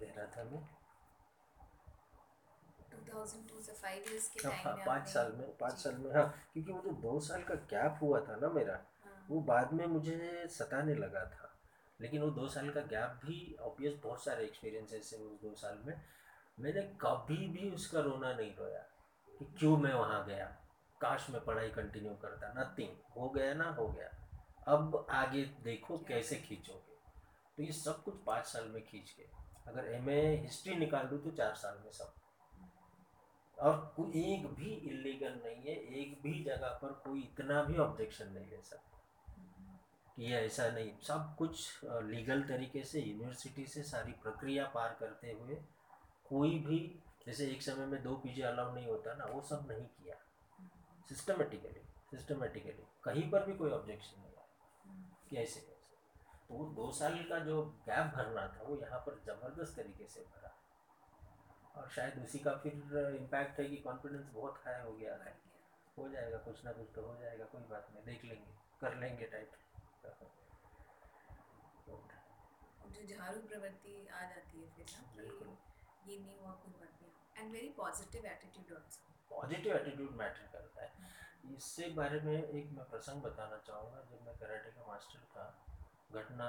कह रहा था मैं। 2002 से 5 इयर्स के टाइम हाँ, में पाँच साल में पाँच साल में हाँ क्योंकि वो जो दो साल का गैप हुआ था ना मेरा हाँ, वो बाद में मुझे सताने लगा था। लेकिन वो दो साल का गैप भी ऑब्वियस बहुत सारे एक्सपीरियंसेस है उस दो साल में। मैंने कभी भी उसका रोना नहीं रोया कि क्यों मैं वहाँ गया। काश मैं पढ़ाई कंटिन्यू करता। नथिंग हो गया ना हो गया। अब आगे देखो कैसे खींचोगे। तो ये सब कुछ पाँच साल में खींच के। अगर एमए हिस्ट्री निकाल दूँ तो चार साल में सब। और कोई एक भी इलीगल नहीं है, एक भी जगह पर कोई इतना भी ऑब्जेक्शन नहीं ले सकता कि ये ऐसा नहीं, सब कुछ लीगल तरीके से, यूनिवर्सिटी से सारी प्रक्रिया पार करते हुए कोई भी, जैसे एक समय में दो पीजी अलाउ नहीं होता ना, वो सब नहीं किया। सिस्टमेटिकली सिस्टमेटिकली, कहीं पर भी कोई ऑब्जेक्शन नहीं आया कि ऐसे तो वो दो साल का जो गैप भरना था वो यहाँ पर ज़बरदस्त तरीके से भरा। और शायद उसी का फिर इम्पैक्ट है कि कॉन्फिडेंस बहुत हाई हो गया है हो जाएगा कुछ ना कुछ तो हो जाएगा कोई बात नहीं देख लेंगे कर लेंगे टाइप जो झाड़ू प्रवृत्ति आ जाती है फिर ना ये नहीं हुआ कोई बात नहीं। And very positive attitude also positive attitude matter करता है। इससे बारे में एक मैं प्रसंग बताना चाहूँगा जब मैं कराटे का मास्टर था घटना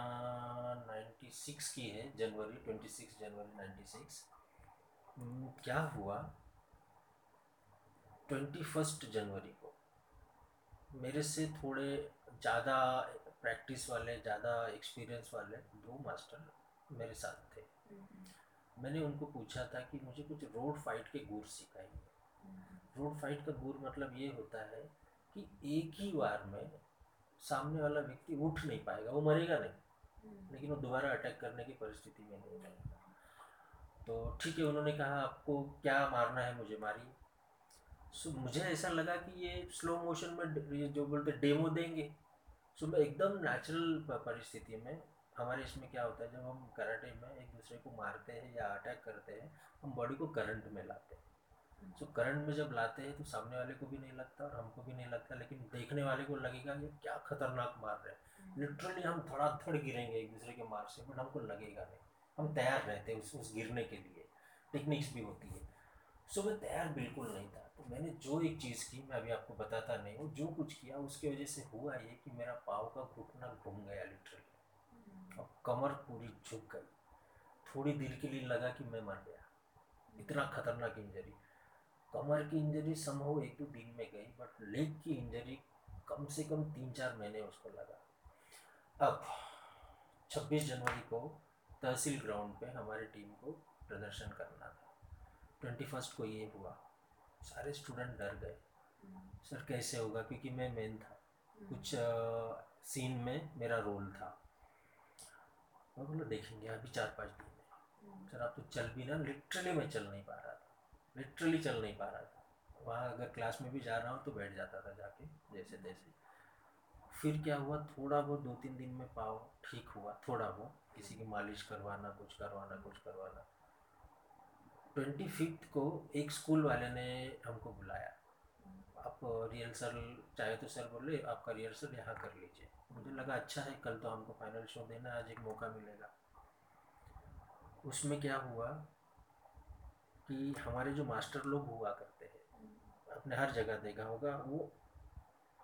96 की है जनवरी 26 जनवरी 96 हम्म, क्या हुआ? ट्वेंटी फ़र्स्ट जनवरी को। मेरे से थोड़े ज़्यादा प्रैक्टिस वाले ज़्यादा एक्सपीरियंस वाले दो मास्टर मेरे साथ थे। मैंने उनको पूछा था कि मुझे कुछ रोड फाइट के गुर सिखाइए। रोड फाइट का गुर मतलब ये होता है कि एक ही बार में सामने वाला व्यक्ति उठ नहीं पाएगा, वो मरेगा नहीं। लेकिन वो दोबारा अटैक करने की परिस्थिति में नहीं रहेगा। तो ठीक है, उन्होंने कहा, आपको क्या मारना है मुझे मारिए सो, मुझे ऐसा लगा कि ये स्लो मोशन में जो बोलते डेमो देंगे। सो, मैं एकदम नेचुरल परिस्थिति में, हमारे इसमें क्या होता है, जब हम कराटे में एक दूसरे को मारते हैं या अटैक करते हैं, हम बॉडी को करंट में लाते हैं। सो करंट में जब लाते हैं तो सामने वाले को भी नहीं लगता और हमको भी नहीं लगता लेकिन देखने वाले को लगेगा ये क्या खतरनाक मार रहे हैं। लिटरली हम धड़ाधड़ गिरेंगे एक दूसरे के मार से बट हमको लगेगा नहीं। हम तैयार रहते हैं उस उस गिरने के लिए। टेक्निक्स भी होती है। सो मैं तैयार बिल्कुल नहीं था। तो मैंने जो एक चीज़ की मैं अभी आपको बताता नहीं हूँ जो कुछ किया उसकी वजह से हुआ ये कि मेरा पाँव का घुटना घूम गया लिटरली और कमर पूरी झुक गई। थोड़ी देर के लिए लगा कि मैं मर गया। इतना खतरनाक इंजरी कमर की इंजरी संभव एक दो दिन में गई बट लेग की इंजरी कम से कम तीन चार महीने उसको लगा। अब 26 जनवरी को तहसील ग्राउंड पे हमारी टीम को प्रदर्शन करना था। ट्वेंटी फ़र्स्ट को ये हुआ। सारे स्टूडेंट डर गए। सर, कैसे होगा? क्योंकि मैं मेन था। कुछ सीन में मेरा रोल था। मैं बोला, देखेंगे, अभी चार पाँच दिन में सर, आप तो चल भी ना लिटरली मैं चल नहीं पा रहा था। लिटरली चल नहीं पा रहा था। वहाँ अगर क्लास में भी जा रहा हूँ तो बैठ जाता था जाके, जैसे तैसे। फिर क्या हुआ, थोड़ा बहुत दो तीन दिन में पाव ठीक हुआ, थोड़ा बहुत। किसी की मालिश करवाना, कुछ करवाना कुछ करवाना। ट्वेंटी फिफ्थ को एक स्कूल वाले ने हमको बुलाया। आप रिहर्सल चाहे तो सर बोले, आपका रिहर्सल यहाँ कर लीजिए। मुझे लगा अच्छा है, कल तो हमको फाइनल शो देना, आज एक मौका मिलेगा। उसमें क्या हुआ कि हमारे जो मास्टर लोग हुआ करते हैं आपने हर जगह देखा होगा वो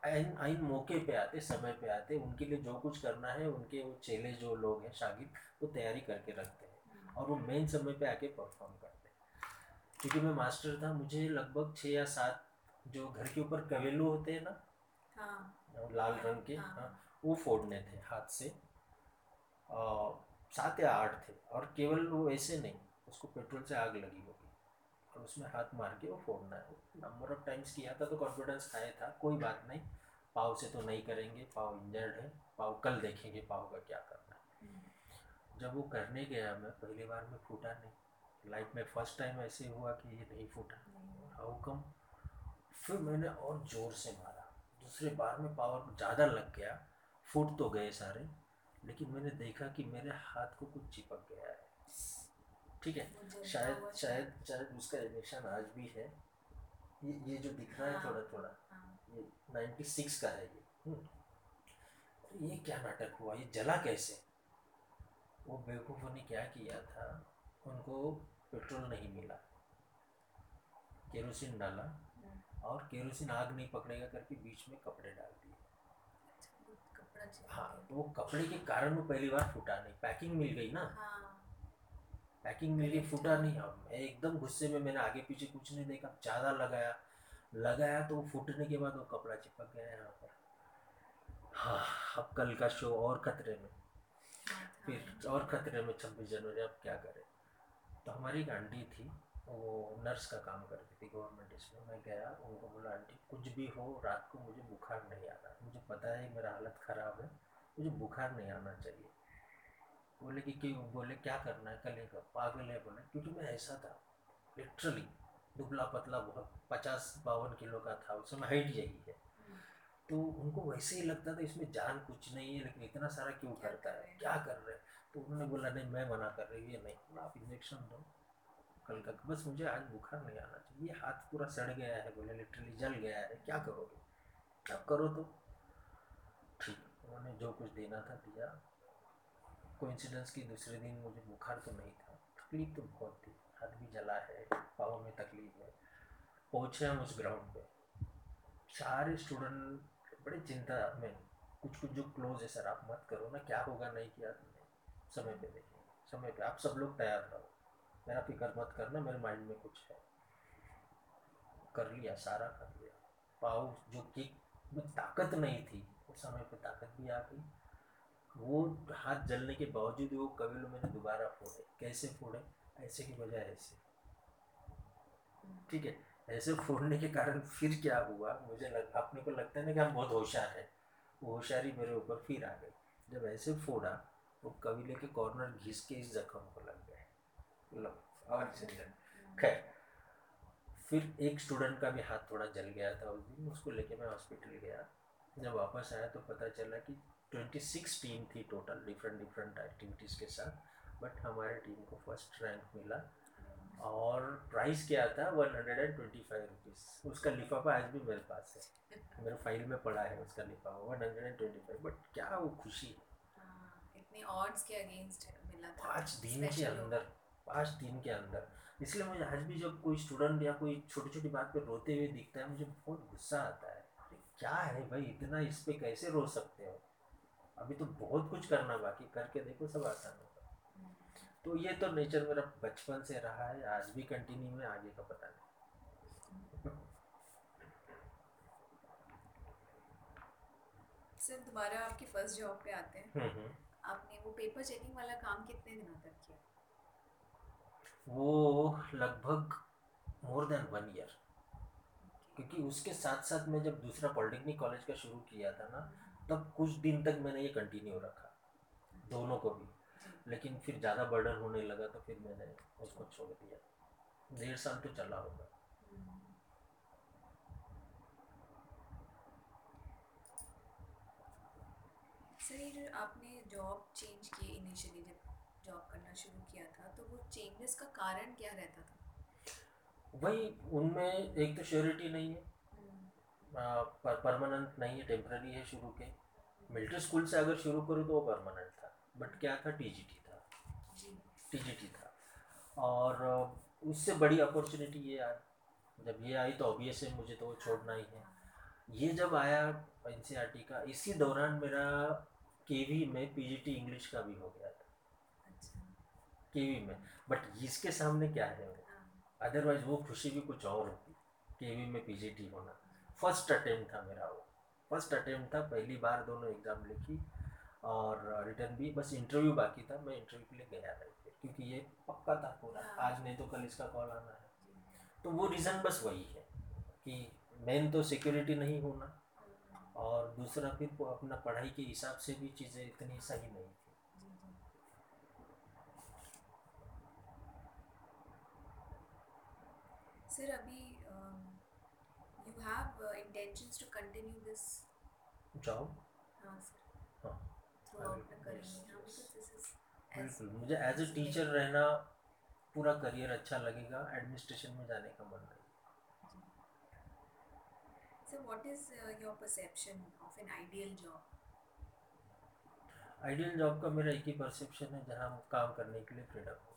आइन आइन मौके पे आते समय पे आते उनके लिए जो कुछ करना है उनके वो चेले जो लोग हैं शागिर्द वो तैयारी करके रखते हैं और वो मेन समय पे आके परफॉर्म करते हैं। क्योंकि मैं मास्टर था मुझे लगभग छः या सात जो घर के ऊपर कवेलू होते हैं ना हाँ। लाल रंग के हाँ। हाँ, वो फोड़ने थे हाथ से। सात या आठ थे और केवल वो ऐसे नहीं उसको पेट्रोल से आग लगी होगी और उसमें हाथ मार के वो फोड़ना है। नंबर ऑफ़ टाइम्स किया था तो कॉन्फिडेंस खाया था कोई बात नहीं। पाव से तो नहीं करेंगे पाव इंजर्ड है पाव कल देखेंगे पाव का क्या करना है। जब वो करने गया मैं पहली बार में फूटा नहीं। लाइफ में फ़र्स्ट टाइम ऐसे हुआ कि ये नहीं फूटा। हाउ कम फिर मैंने और ज़ोर से मारा। दूसरे बार में पावर ज़्यादा लग गया। फूट तो गए सारे लेकिन मैंने देखा कि मेरे हाथ को कुछ चिपक गया है। ठीक है शायद शायद शायद उसका निशान आज भी है। ये ये जो दिख रहा है हाँ, थोड़ा थोड़ा हाँ, ये 96 का है ये। हम्म। ये क्या नाटक हुआ? ये जला कैसे? वो बेवकूफ़ों ने क्या किया था? उनको पेट्रोल नहीं मिला। केरोसिन डाला और केरोसिन आग नहीं पकड़ेगा करके बीच में कपड़े डाल दिए। हाँ तो वो कपड़े के कारण वो पहली बार फूटा नहीं। पैकिंग मिल गई ना? हाँ। पैकिंग गई फूटा नहीं, अब मैं एकदम गुस्से में मैंने आगे पीछे कुछ नहीं देखा ज़्यादा लगाया लगाया तो फूटने के बाद वो कपड़ा चिपक गया यहाँ पर। हाँ अब कल का शो और खतरे में। फिर और खतरे में छब्बीस जनवरी, अब क्या करें? तो हमारी एक आंटी थी, वो नर्स का काम करती थी गवर्नमेंट इसमें मैं गया, उनको बोला, आंटी, कुछ भी हो, रात को मुझे बुखार नहीं आना। मुझे पता है मेरा हालत ख़राब है, मुझे बुखार नहीं आना चाहिए। बोले कि क्यों? बोले क्या करना है? कल पागल है बोले। क्योंकि मैं ऐसा था लिटरली दुबला पतला बहुत पचास बावन किलो का था उस समय हाइट यही है। तो उनको वैसे ही लगता था इसमें जान कुछ नहीं है लेकिन इतना सारा क्यों करता है? क्या कर रहे हैं? तो उन्होंने बोला नहीं मैं मना कर रही हूँ ये नहीं बोला आप इंजेक्शन दो कल का बस मुझे आज बुखार नहीं आना चाहिए ये हाथ पूरा सड़ गया है बोले लिटरली जल गया है क्या करोगे? अब करो तो ठीक उन्होंने जो कुछ देना था दिया कोइंसिडेंस की दूसरे दिन मुझे बुखार तो नहीं था। तकलीफ़ तो बहुत थी। हाथ भी जला है, पाँव में तकलीफ़ है। पहुँचे हम उस ग्राउंड पे। सारे स्टूडेंट बड़े चिंता में। कुछ कुछ जो क्लोज है, सर, आप मत करो ना, क्या होगा, नहीं किया तो समय पे देखेंगे समय पे। आप सब लोग तैयार रहो। मेरा फ़िक्र मत करना, मेरे माइंड में कुछ है। कर लिया, सारा कर लिया। पाव जो में ताकत नहीं थी उस समय पे ताकत भी आ गई। वो हाथ जलने के बावजूद वो कबीलों मैंने दोबारा फोड़े। कैसे फोड़े? ऐसे की बजाय ऐसे। ठीक है ऐसे फोड़ने के कारण फिर क्या हुआ? मुझे लग, अपने को लगता है ना कि हम बहुत होशियार हैं। वो होशियारी मेरे ऊपर फिर आ गई। जब ऐसे फोड़ा तो कबीले के कॉर्नर घिस के इस जख्म को लग गए। खैर फिर एक स्टूडेंट का भी हाथ थोड़ा जल गया था उस दिन। उसको लेके मैं हॉस्पिटल गया। जब वापस आया तो पता चला कि 26 टीम थी टोटल डिफरेंट डिफरेंट एक्टिविटीज़ के साथ बट हमारे टीम को फ़र्स्ट रैंक मिला और प्राइस क्या था? One hundred and twenty five rupees उसका लिफाफा आज भी मेरे पास है। मेरे फ़ाइल में पड़ा है उसका लिफाफा one hundred and twenty five but क्या वो खुशी। है इतने odds के अगेंस्ट मिला था। पाँच दिन के अंदर पाँच दिन के अंदर। इसलिए मुझे आज भी जब कोई स्टूडेंट या कोई छोटी छोटी बात पे रोते हुए दिखता है मुझे बहुत गुस्सा आता है। क्या है भाई इतना इस पे कैसे रो सकते हो? अभी तो बहुत कुछ करना बाकी करके देखो सब आसान होगा। तो ये तो नेचर मेरा बचपन से रहा है आज भी कंटिन्यू है आगे का पता नहीं। सर दोबारा आपकी फ़र्स्ट जॉब पे आते हैं। हम्म, हम्म। आपने वो पेपर चेकिंग वाला काम कितने दिनों तक किया? वो लगभग मोर देन वन ईयर क्योंकि उसके साथ साथ मैं जब दूसरा पॉलिटेक्निक कॉलेज का शुरू किया था ना तब कुछ दिन तक मैंने ये कंटिन्यू रखा दोनों को भी। लेकिन फिर ज़्यादा बर्डन होने लगा तो फिर मैंने उसको छोड़ दिया। डेढ़ साल तो चला होगा। सर आपने जॉब चेंज की इनिशियली जब जॉब करना शुरू किया था तो वो चेंजेस का कारण क्या रहता था? वही उनमें एक तो श्योरिटी नहीं है। हम्म, परमानेंट नहीं है टेम्पररी है शुरू के। मिलिट्री स्कूल से अगर शुरू करूँ तो वो परमानेंट था बट क्या था? टीजीटी था। जी टीजीटी था। और उससे बड़ी अपॉर्चुनिटी ये आई जब ये आई तो ऑब्वियस है मुझे तो वो छोड़ना ही है। ये जब आया एन का इसी दौरान मेरा केवी में पीजीटी इंग्लिश का भी हो गया था। अच्छा। केवी में। बट इसके सामने क्या है वो? हाँ, अदरवाइज़ वो खुशी भी कुछ और होती। केवी में पीजीटी होना। फ़र्स्ट अटेम्प्ट था मेरा वो। फ़र्स्ट अटेम्प्ट था पहली बार दोनों एग्ज़ाम लिखी और रिटर्न भी बस इंटरव्यू बाकी था मैं इंटरव्यू के लिए गया नहीं क्योंकि ये पक्का था पूरा हाँ। आज नहीं तो कल इसका कॉल आना है तो वो रीज़न बस वही है कि मेन तो सिक्योरिटी नहीं होना और दूसरा फिर वो अपना पढ़ाई के हिसाब से भी चीज़ें इतनी सही नहीं थी। सर अभी you have intentions to continue this job हाँ सर हाँ. yes, हाँ बिल्कुल मुझे एज ए टीचर रहना पूरा करियर अच्छा लगेगा एडमिनिस्ट्रेशन में जाने का मन नहीं So, what is uh, your perception of an ideal job? Ideal job का मेरा एक ही परसेप्शन है जहाँ हम काम करने के लिए फ्रीडम हो।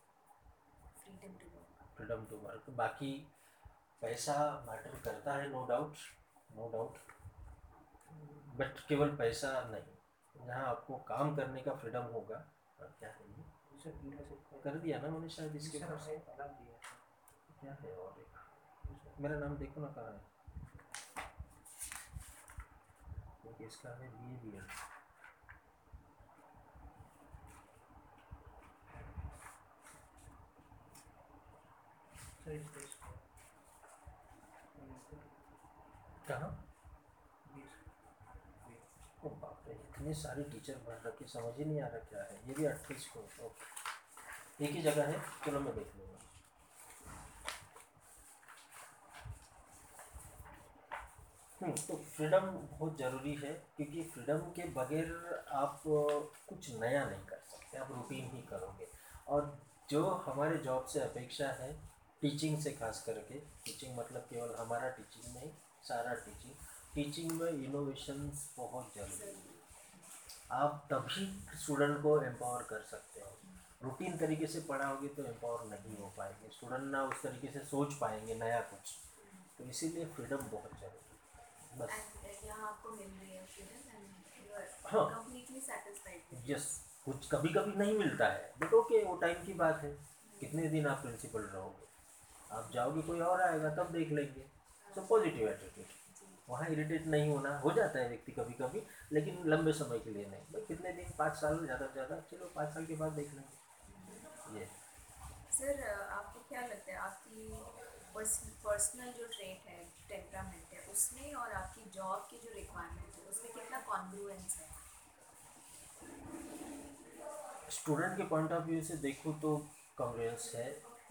Freedom to work freedom to work बाकी पैसा मैटर करता है no doubt no doubt but केवल पैसा नहीं। जहाँ आपको काम करने का फ्रीडम होगा और क्या है। ये कर दिया ना मैंने शायद इसके ऊपर से। क्या है और एक? मेरा नाम देखो ना कहाँ है। क्योंकि इसका है बी ए बी एड बाप इतने सारे टीचर भर रखे समझ ही नहीं आ रहा क्या है। ये भी अट्ठाईस को एक ही जगह है चलो मैं देख लूँगा। हम्म, तो फ्रीडम बहुत ज़रूरी है क्योंकि फ्रीडम के बगैर आप कुछ नया नहीं कर सकते आप रूटीन ही करोगे। और जो हमारे जॉब से अपेक्षा है टीचिंग से खास करके टीचिंग मतलब केवल हमारा टीचिंग नहीं सारा टीचिंग टीचिंग में इनोवेशंस बहुत ज़रूरी है। आप तभी स्टूडेंट को एम्पावर कर सकते हो। रूटीन तरीके से पढ़ाओगे तो एम्पावर नहीं हो पाएँगे। स्टूडेंट ना उस तरीके से सोच पाएँगे नया कुछ। तो इसीलिए फ्रीडम बहुत ज़रूरी है। बस। रही है यस कुछ कभी कभी नहीं मिलता है। बट ओके वो टाइम की बात है। कितने दिन आप प्रिंसिपल रहोगे? आप जाओगे कोई और आएगा तब देख लेंगे। सो पॉजिटिव एटीट्यूड वहाँ इरिटेट नहीं होना हो जाता है व्यक्ति कभी कभी लेकिन लंबे समय के लिए नहीं। भाई कितने दिन? पाँच साल ज़्यादा से ज़्यादा? चलो पाँच साल के बाद देख लेंगे। ये। सर आपको क्या लगता है? आपकी पर्सनल जो ट्रेट है टेम्परामेंट है उसमें और आपकी जॉब की जो रिक्वायरमेंट है उसमें कितना कॉन्ग्रुएंस है? स्टूडेंट के पॉइंट ऑफ़ व्यू से देखो तो कॉन्ग्रेंस है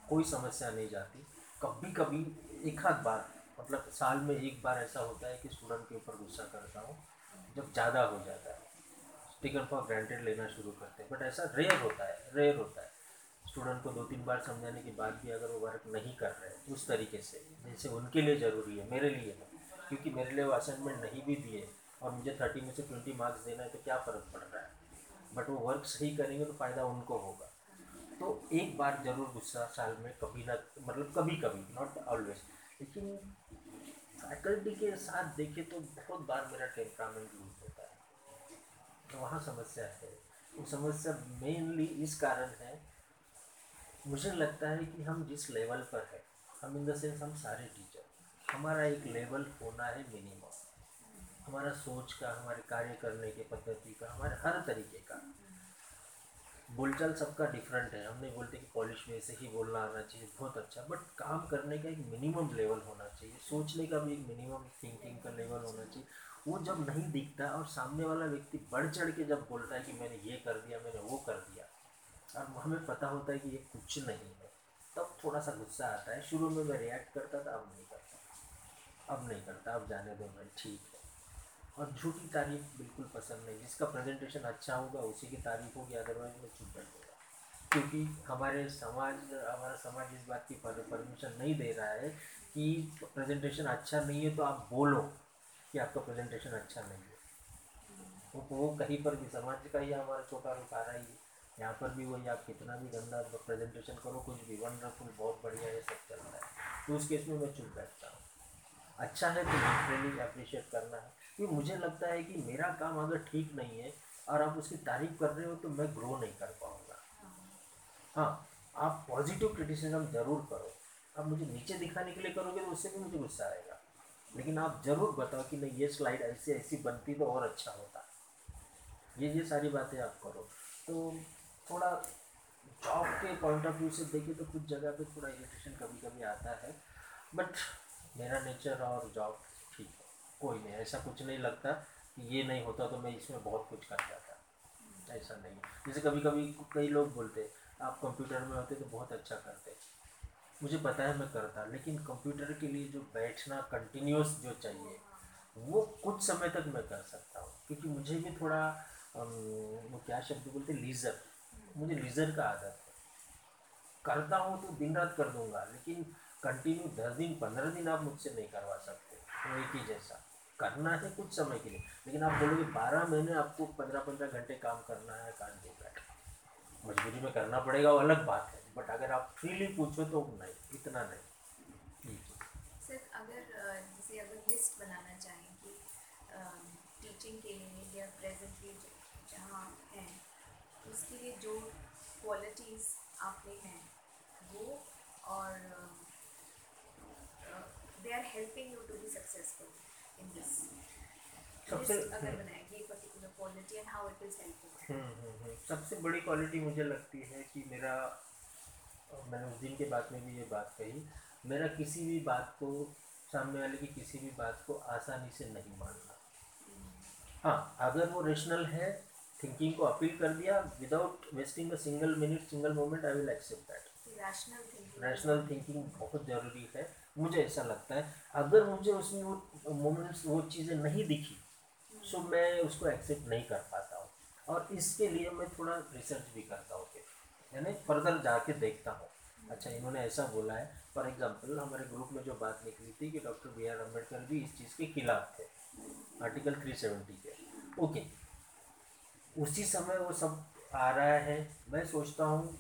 कोई समस्या नहीं जाती। कभी कभी एक हाथ बार मतलब साल में एक बार ऐसा होता है कि स्टूडेंट के ऊपर गुस्सा करता हूँ, जब ज़्यादा हो जाता है। टेकन फॉर ग्रांटेड लेना शुरू करते हैं बट ऐसा रेयर होता है रेयर होता है। स्टूडेंट को दो तीन बार समझाने के बाद भी अगर वो वर्क नहीं कर रहे उस तरीके से, जैसे उनके लिए ज़रूरी है, मेरे लिए क्योंकि मेरे लिए वो असाइनमेंट नहीं भी दिए और मुझे थर्टी में से ट्वेंटी मार्क्स देना है तो क्या फ़र्क पड़ रहा है? बट वो वर्क सही करेंगे तो फ़ायदा उनको होगा। तो एक बार ज़रूर गुस्सा साल में कभी ना मतलब कभी कभी नॉट ऑलवेज लेकिन फैकल्टी के साथ देखे तो बहुत बार मेरा टेम्परामेंट लूज होता है। तो वहाँ समस्या है। वो समस्या मेनली इस कारण है, मुझे लगता है कि हम जिस लेवल पर है, हम इन द सेंस हम सारे टीचर हमारा एक लेवल होना है मिनिमम हमारा सोच का, हमारे कार्य करने के पद्धति का, हमारे हर तरीके का। बोलचाल सबका डिफरेंट है। हम नहीं बोलते कि पॉलिश में ऐसे ही बोलना आना चाहिए, बहुत अच्छा। बट काम करने का एक मिनिमम लेवल होना चाहिए। सोचने का भी एक मिनिमम थिंकिंग का लेवल होना चाहिए। वो जब नहीं दिखता और सामने वाला व्यक्ति बढ़ चढ़ के जब बोलता है कि मैंने ये कर दिया, मैंने वो कर दिया और हमें पता होता है कि ये कुछ नहीं है। तब थोड़ा सा गुस्सा आता है। शुरू में मैं रिएक्ट करता था, अब नहीं करता। अब नहीं करता, अब जाने दो भाई, ठीक है। और झूठी तारीफ़ बिल्कुल पसंद नहीं। जिसका प्रेजेंटेशन अच्छा होगा, उसी की तारीफ़ होगी अदरवाइज़ मैं चुप बैठूँगा क्योंकि हमारे समाज, हमारा समाज इस बात की परमिशन नहीं दे रहा है कि प्रेजेंटेशन अच्छा नहीं है तो आप बोलो कि आपका प्रेजेंटेशन अच्छा नहीं है। वो वो कहीं पर भी, समाज का ही हमारा छोटा रूप आ रहा ही है। यहाँ पर भी वही, आप कितना भी गंदा प्रेजेंटेशन करो, कुछ भी वंडरफुल बहुत बढ़िया ये सब चल रहा है। तो उस केस में मैं चुप बैठता हूँ। अच्छा है तो लिटरली अप्रिशिएट करना है। क्योंकि मुझे लगता है कि मेरा काम अगर ठीक नहीं है और आप उसकी तारीफ़ कर रहे हो तो मैं ग्रो नहीं कर पाऊँगा। हाँ आप पॉजिटिव क्रिटिसिज्म ज़रूर करो। आप मुझे नीचे दिखाने के लिए करोगे तो उससे भी मुझे गुस्सा आएगा। लेकिन आप ज़रूर बताओ कि नहीं, ये स्लाइड ऐसी ऐसी बनती तो और अच्छा होता। ये ये सारी बातें आप करो। तो थोड़ा जॉब के पॉइंट ऑफ़ व्यू से देखिए तो कुछ जगह पे थोड़ा इरिटेशन कभी कभी आता है। बट मेरा नेचर और जॉब ठीक है। कोई नहीं, ऐसा कुछ नहीं लगता कि ये नहीं होता तो मैं इसमें बहुत कुछ कर जाता। ऐसा नहीं जैसे कभी कभी कई लोग बोलते आप कंप्यूटर में होते तो बहुत अच्छा करते। मुझे पता है मैं करता, लेकिन कंप्यूटर के लिए जो बैठना कंटिन्यूस जो चाहिए, वो कुछ समय तक मैं कर सकता हूँ। क्योंकि मुझे भी थोड़ा वो क्या शब्द बोलते लीज़र मुझे लीज़र का आदत है। करता हूँ तो दिन रात कर दूँगा, लेकिन कंटिन्यू दस दिन, पंद्रह दिन आप मुझसे नहीं करवा सकते। तो एक ही जैसा। करना है कुछ समय के लिए। लेकिन आप बोलोगे, बारह महीने आपको पंद्रह पंद्रह घंटे काम करना है कान के बैठ मजबूरी में करना पड़ेगा, वो अलग बात है। बट अगर आप फ्रीली पूछो तो नहीं, इतना नहीं। सर, अगर जैसे अगर लिस्ट बनाना चाहें कि टीचिंग के लिए या प्रेजेंटली जहाँ हैं, उसके लिए जो क्वालिटीज़ आप में हैं, वो और they are helping you to be successful in this सबसे अगर बनाए ये particular quality and how it is helping hmm, hmm, hmm. सबसे बड़ी क्वालिटी मुझे लगती है कि मेरा मैंने उस दिन के बाद में भी ये बात कही मेरा किसी भी बात को सामने वाले की किसी भी बात को आसानी से नहीं मानना। हाँ अगर वो रेशनल है थिंकिंग को अपील कर दिया without wasting a single minute single moment I will accept that rational thinking बहुत ज़रूरी है। मुझे ऐसा लगता है। अगर मुझे उसमें वो मोमेंट्स वो चीज़ें नहीं दिखी सो मैं उसको एक्सेप्ट नहीं कर पाता हूँ। और इसके लिए मैं थोड़ा रिसर्च भी करता हूँ यानी फर्दर जाके देखता हूँ। अच्छा इन्होंने ऐसा बोला है। फॉर एग्ज़ाम्पल हमारे ग्रुप में जो बात निकली थी कि डॉक्टर बी आर अंबेडकर भी इस चीज़ के खिलाफ थे आर्टिकल 370 के। ओके उसी समय वो सब आ रहा है। मैं सोचता हूँ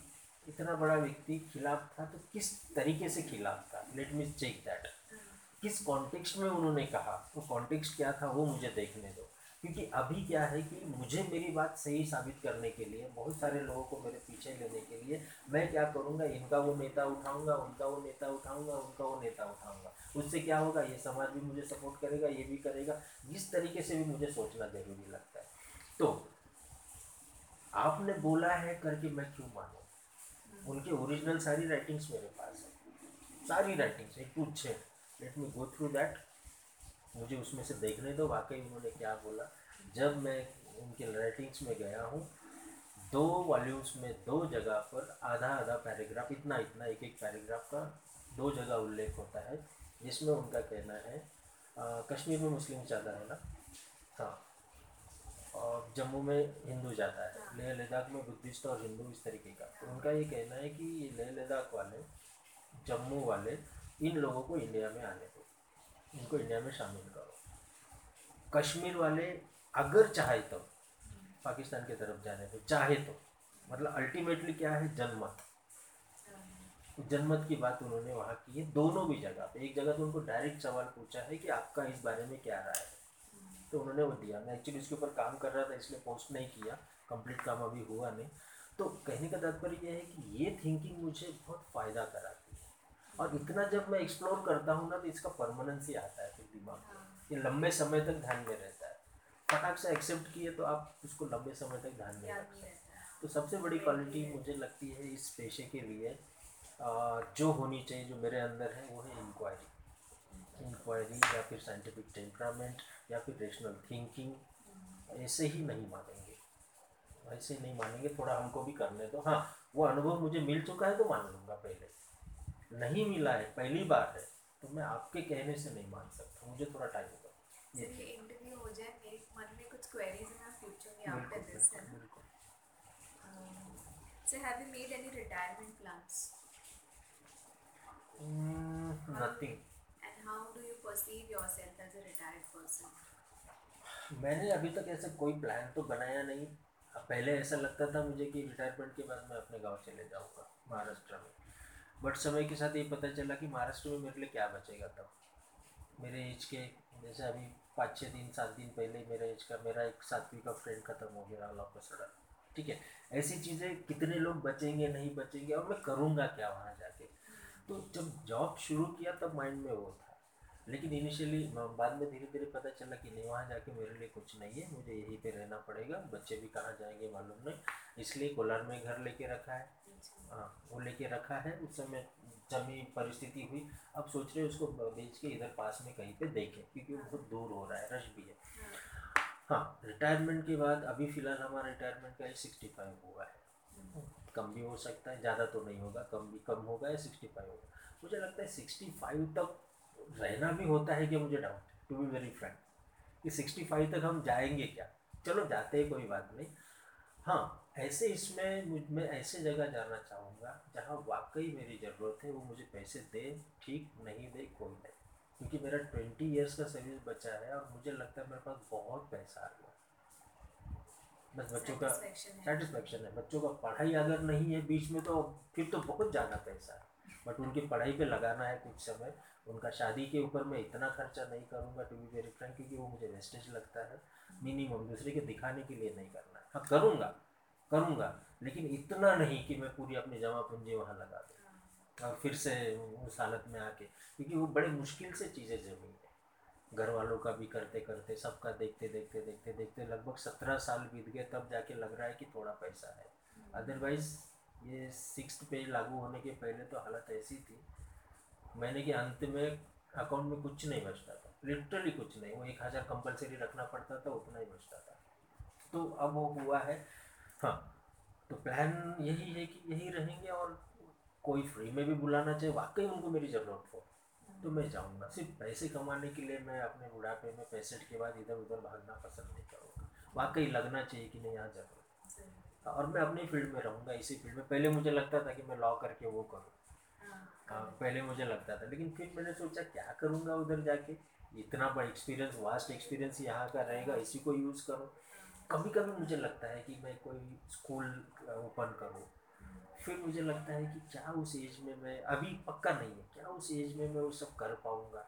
इतना बड़ा व्यक्ति खिलाफ था तो किस तरीके से खिलाफ था? लेट मी चेक दैट किस कॉन्टेक्स्ट में उन्होंने कहा? वो कॉन्टेक्स्ट क्या था, वो मुझे देखने दो। क्योंकि अभी क्या है कि मुझे मेरी बात सही साबित करने के लिए, बहुत सारे लोगों को मेरे पीछे लेने के लिए, मैं क्या करूँगा? इनका वो नेता उठाऊँगा, उनका वो नेता उठाऊँगा, उनका वो नेता उठाऊँगा। उससे क्या होगा? ये समाज भी मुझे सपोर्ट करेगा, ये भी करेगा। जिस तरीके से भी मुझे सोचना ज़रूरी लगता है। तो आपने बोला है करके मैं क्यों मानूँ? उनके ओरिजिनल सारी राइटिंग्स मेरे पास है। सारी writings A to Z let me go through that मुझे उसमें से देखने दो वाकई उन्होंने क्या बोला। जब मैं उनके राइटिंग्स में गया हूँ दो वॉल्यूम्स में दो जगह पर आधा आधा पैराग्राफ इतना इतना एक एक पैराग्राफ का दो जगह उल्लेख होता है जिसमें उनका कहना है आ, कश्मीर में मुस्लिम ज़्यादा है ना? हाँ। और जम्मू में हिंदू ज़्यादा है लेह लद्दाख में बुद्धिस्ट और हिंदू इस तरीके का। तो उनका ये कहना है कि लेह लद्दाख वाले जम्मू वाले इन लोगों को इंडिया में आने दो। इनको इंडिया में शामिल करो। कश्मीर वाले अगर चाहे तो पाकिस्तान की तरफ़ जाने को चाहे तो मतलब अल्टीमेटली क्या है? जनमत। जनमत की बात उन्होंने वहाँ की है। दोनों भी जगह पे एक जगह तो उनको डायरेक्ट सवाल पूछा है कि आपका इस बारे में क्या राय है? तो उन्होंने वो दिया। मैं एक्चुअली इसके ऊपर काम कर रहा था इसलिए पोस्ट नहीं किया। कंप्लीट काम अभी हुआ नहीं। तो कहने का तात्पर्य यह है कि ये थिंकिंग मुझे बहुत फ़ायदा कराती है। और इतना जब मैं एक्सप्लोर करता हूँ ना तो इसका परमानेंस ही आता है फिर दिमाग में। ये लंबे समय तक ध्यान में रहता है। फटाक से एक्सेप्ट किए तो आप उसको लंबे समय तक ध्यान में रख सकते तो सबसे बड़ी क्वालिटी मुझे लगती है इस पेशे के लिए जो होनी चाहिए जो मेरे अंदर है वो है इंक्वायरी इंक्वायरी या फिर साइंटिफिक टेम्परामेंट या फिर रेशनल थिंकिंग ऐसे ही नहीं मानेंगे। ऐसे ही नहीं मानेंगे थोड़ा हमको भी करने दो। हाँ वो अनुभव मुझे मिल चुका है तो मान लूँगा पहले। नहीं मिला है पहली बार है तो मैं आपके कहने से नहीं मान सकता। मुझे थोड़ा टाइम होगा इंटरव्यू हो जाए मेरे मन में कुछ क्वेरीज हैं पूछूँगी आफ्टर दिस है। So have you made any retirement plans? Mm, nothing. Perceive yourself as a retired person? मैंने अभी तक ऐसे कोई प्लान तो बनाया नहीं। पहले ऐसा लगता था मुझे कि रिटायरमेंट के बाद मैं अपने गाँव चले जाऊँगा, महाराष्ट्र में। बट समय के साथ ये पता चला कि महाराष्ट्र में मेरे लिए क्या बचेगा तब। मेरे एज के, जैसे अभी पाँच छः दिन, सात दिन पहले मेरे एज का, मेरा एक सातवीं का फ्रेंड ख़त्म हो गया अल्लाह का सड़क ठीक है? ऐसी चीज़ें, कितने लोग बचेंगे, नहीं बचेंगे, और मैं करूँगा क्या वहाँ जाके? तो जब जॉब शुरू किया तब माइंड में वो था। लेकिन इनिशियली बाद में धीरे धीरे पता चला कि नहीं वहाँ जाके मेरे लिए कुछ नहीं है मुझे यहीं पे रहना पड़ेगा। बच्चे भी कहाँ जाएँगे मालूम नहीं। इसलिए कोलार में घर लेके रखा है। हाँ वो लेके रखा है। उस समय जमी परिस्थिति हुई। अब सोच रहे उसको बेच के इधर पास में कहीं पे देखें क्योंकि वो बहुत दूर हो रहा है रश भी है। हाँ रिटायरमेंट के बाद अभी फ़िलहाल हमारा रिटायरमेंट का एज सिक्सटी फाइव हुआ है। कम भी हो सकता है ज़्यादा तो नहीं होगा कम भी कम होगा या सिक्सटी फाइव होगा। मुझे लगता है सिक्सटी फाइव तक रहना भी होता है कि मुझे doubt to be very friend कि सिक्सटी फाइव तक हम जाएँगे क्या? चलो जाते हैं कोई बात नहीं। हाँ ऐसे इसमें मुझ मैं ऐसे जगह जाना चाहूँगा जहाँ वाकई मेरी ज़रूरत है वो मुझे पैसे दे ठीक? नहीं दे कोई नहीं। क्योंकि मेरा ट्वेंटी ईयर्स का सर्विस बचा है और मुझे लगता है मेरे पास बहुत पैसा आ गया बस बच्चों का सेटिस्फेक्शन है। बच्चों का पढ़ाई अगर नहीं है बीच में तो फिर तो बहुत ज़्यादा पैसा है। बट उनकी पढ़ाई पे लगाना है कुछ समय। उनका शादी के ऊपर मैं इतना खर्चा नहीं करूँगा टू बी वेरी फ्रैंक क्योंकि वो मुझे वेस्टेज लगता है। मिनिमम दूसरे के दिखाने के लिए नहीं करना। है हाँ करूँगा करूँगा लेकिन इतना नहीं कि मैं पूरी अपनी जमा पूंजी वहाँ लगा दूँ। और फिर से उस हालत में आके क्योंकि वो बड़े मुश्किल से चीज़ें जमी है घर वालों का भी करते करते सबका देखते देखते देखते देखते लगभग सत्रह साल बीत गए तब जाके लग रहा है कि थोड़ा पैसा है। अदरवाइज़ ये सिक्स पे लागू होने के पहले तो हालत ऐसी थी। महीने के अंत में अकाउंट में कुछ नहीं बचता था। लिटरली कुछ नहीं। वो एक हज़ार कंपलसरी रखना पड़ता था, उतना ही बचता था। तो अब वो हुआ है। हाँ। तो प्लान यही है कि यही रहेंगे और कोई फ्री में भी बुलाना चाहिए। वाकई उनको मेरी ज़रूरत हो। तो मैं जाऊँगा। सिर्फ़ पैसे कमाने के लिए मैं अपने बुढ़ापे में पैंसठ के बाद इधर उधर भागना पसंद नहीं करूँगा। वाकई लगना चाहिए कि नहीं यहाँ ज़रूरत। और मैं अपनी फ़ील्ड में रहूँगा इसी फ़ील्ड में। पहले मुझे लगता था कि मैं लॉ करके वो करूँ। हाँ। पहले मुझे लगता था लेकिन फिर मैंने सोचा क्या करूँगा उधर जाके? इतना बड़ा एक्सपीरियंस वास्ट एक्सपीरियंस यहाँ का रहेगा इसी को यूज़ करूँ। कभी कभी मुझे लगता है कि मैं कोई स्कूल ओपन करूँ। फिर मुझे लगता है कि क्या उस एज में मैं अभी पक्का नहीं है क्या उस एज में मैं वो सब कर पाऊँगा?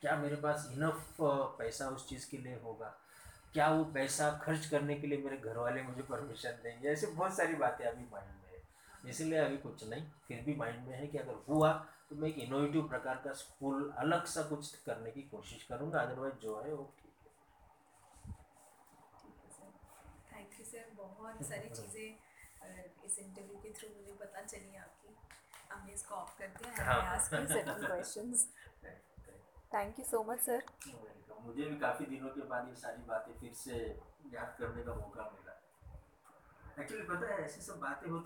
क्या मेरे पास इनफ पैसा उस चीज़ के लिए होगा? क्या वो पैसा खर्च करने के लिए मेरे घर वाले मुझे परमिशन देंगे? ऐसे बहुत सारी बातें अभी माइंड में है। इसलिए अभी कुछ नहीं फिर भी माइंड में है कि अगर हुआ तो मैं एक इनोवेटिव प्रकार का स्कूल अलग सा कुछ करने की कोशिश करूँगा। अदरवाइज़ जो है वो ठीक है। थैंक यू सर बहुत सारी चीज़ें इस इंटरव्यू के थ्रू मुझे पता चली आपकी। हमने इसको ऑफ़ कर दिया हाँ। Questions thank you so much sir मुझे भी काफ़ी दिनों के बाद ये सारी बातें फिर से याद करने का मौका मिला। एक्चुअली पता है, ऐसी सब बातें होती